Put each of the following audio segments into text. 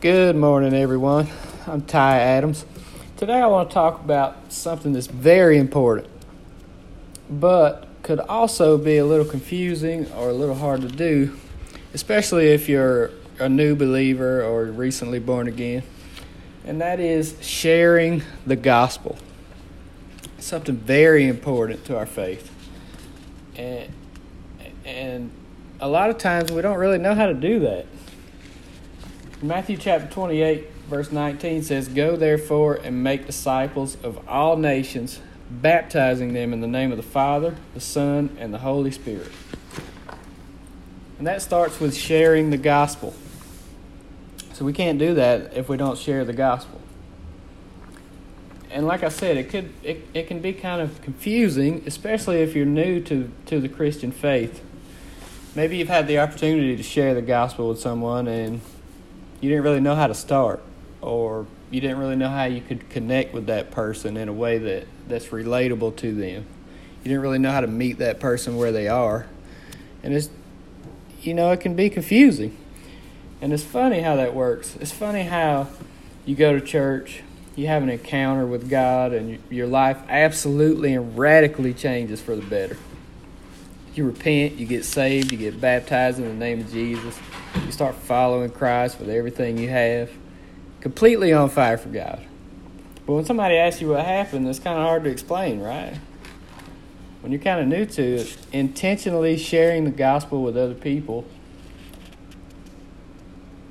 Good morning, everyone. I'm Ty Adams. Today I want to talk about something that's very important, but could also be a little confusing or a little hard to do, especially if you're a new believer or recently born again, and that is sharing the gospel. Something very important to our faith. And, and a lot of times we don't really know how to do that. Matthew chapter 28, verse 19 says, Go therefore and make disciples of all nations, baptizing them in the name of the Father, the Son, and the Holy Spirit. And that starts with sharing the gospel. So we can't do that if we don't share the gospel. And like I said, it could it, it can be kind of confusing, especially if you're new to, to the Christian faith. Maybe you've had the opportunity to share the gospel with someone and you didn't really know how to start or you didn't really know how you could connect with that person in a way that, that's relatable to them. You didn't really know how to meet that person where they are. And it's, you know, it can be confusing. And it's funny how that works. It's funny how you go to church, you have an encounter with God, and your life absolutely and radically changes for the better. You repent, you get saved, you get baptized in the name of Jesus you start following Christ with everything you have, completely on fire for God. But when somebody asks you what happened, it's kind of hard to explain, right? When you're kind of new to it, intentionally sharing the gospel with other people,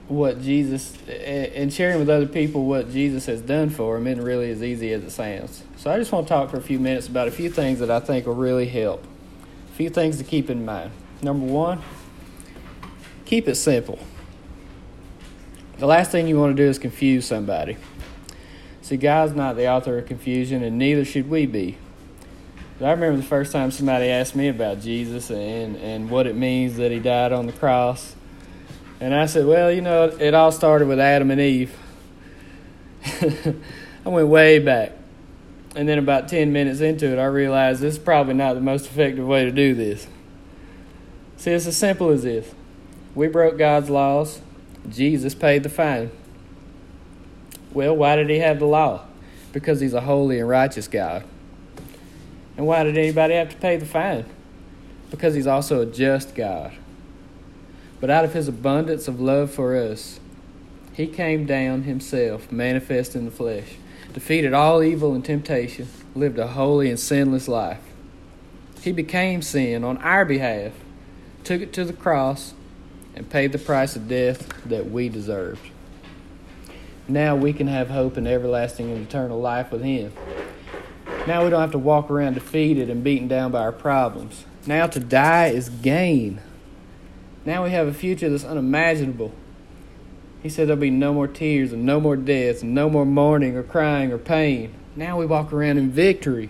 what Jesus, and sharing with other people what Jesus has done for them isn't really as easy as it sounds. So I just want to talk for a few minutes about a few things that I think will really help. Few things to keep in mind. Number one, keep it simple. The last thing you want to do is confuse somebody. See, God's not the author of confusion, and neither should we be. I remember the first time somebody asked me about Jesus and, and what it means that he died on the cross. And I said, well, you know, it all started with Adam and Eve. I went way back. And then about 10 minutes into it, I realized this is probably not the most effective way to do this. See, it's as simple as this we broke God's laws. Jesus paid the fine. Well, why did he have the law? Because he's a holy and righteous God. And why did anybody have to pay the fine? Because he's also a just God. But out of his abundance of love for us, he came down himself, manifest in the flesh, defeated all evil and temptation, lived a holy and sinless life. He became sin on our behalf, took it to the cross, and paid the price of death that we deserved. Now we can have hope and everlasting and eternal life with Him. Now we don't have to walk around defeated and beaten down by our problems. Now to die is gain. Now we have a future that's unimaginable. He said there'll be no more tears and no more deaths and no more mourning or crying or pain. Now we walk around in victory.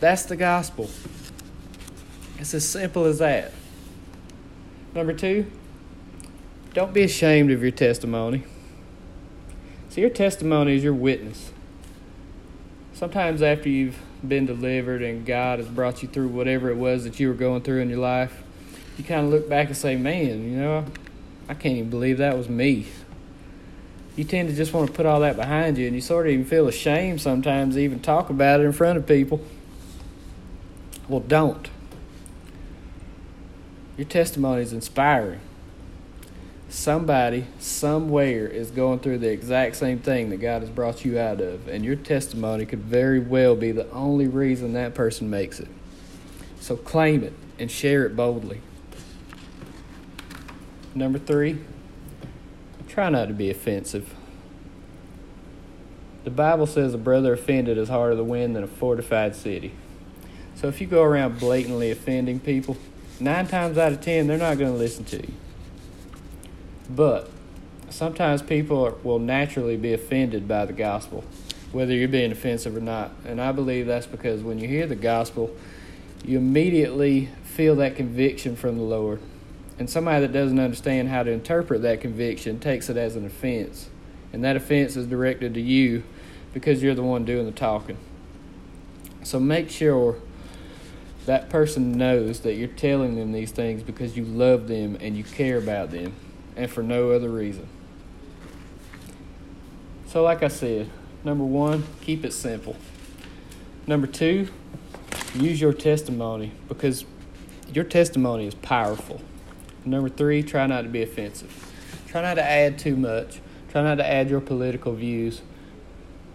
That's the gospel. It's as simple as that. Number two, don't be ashamed of your testimony. See, your testimony is your witness. Sometimes after you've been delivered and God has brought you through whatever it was that you were going through in your life, you kind of look back and say, man, you know, I can't even believe that was me. You tend to just want to put all that behind you, and you sort of even feel ashamed sometimes to even talk about it in front of people. Well, don't. Your testimony is inspiring somebody somewhere is going through the exact same thing that God has brought you out of, and your testimony could very well be the only reason that person makes it. So claim it and share it boldly. Number three, try not to be offensive. The Bible says a brother offended is harder to win than a fortified city. So if you go around blatantly offending people, nine times out of ten, they're not going to listen to you. But sometimes people will naturally be offended by the gospel, whether you're being offensive or not. And I believe that's because when you hear the gospel, you immediately feel that conviction from the Lord. And somebody that doesn't understand how to interpret that conviction takes it as an offense. And that offense is directed to you because you're the one doing the talking. So make sure that person knows that you're telling them these things because you love them and you care about them and for no other reason. So, like I said, number one, keep it simple. Number two, use your testimony because your testimony is powerful. Number three, try not to be offensive. Try not to add too much. Try not to add your political views.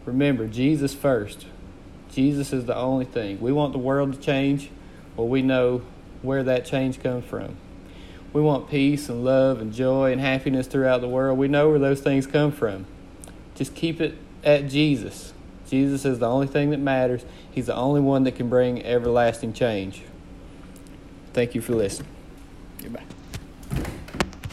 Remember, Jesus first. Jesus is the only thing. We want the world to change. Well, we know where that change comes from. We want peace and love and joy and happiness throughout the world. We know where those things come from. Just keep it at Jesus. Jesus is the only thing that matters. He's the only one that can bring everlasting change. Thank you for listening. Goodbye.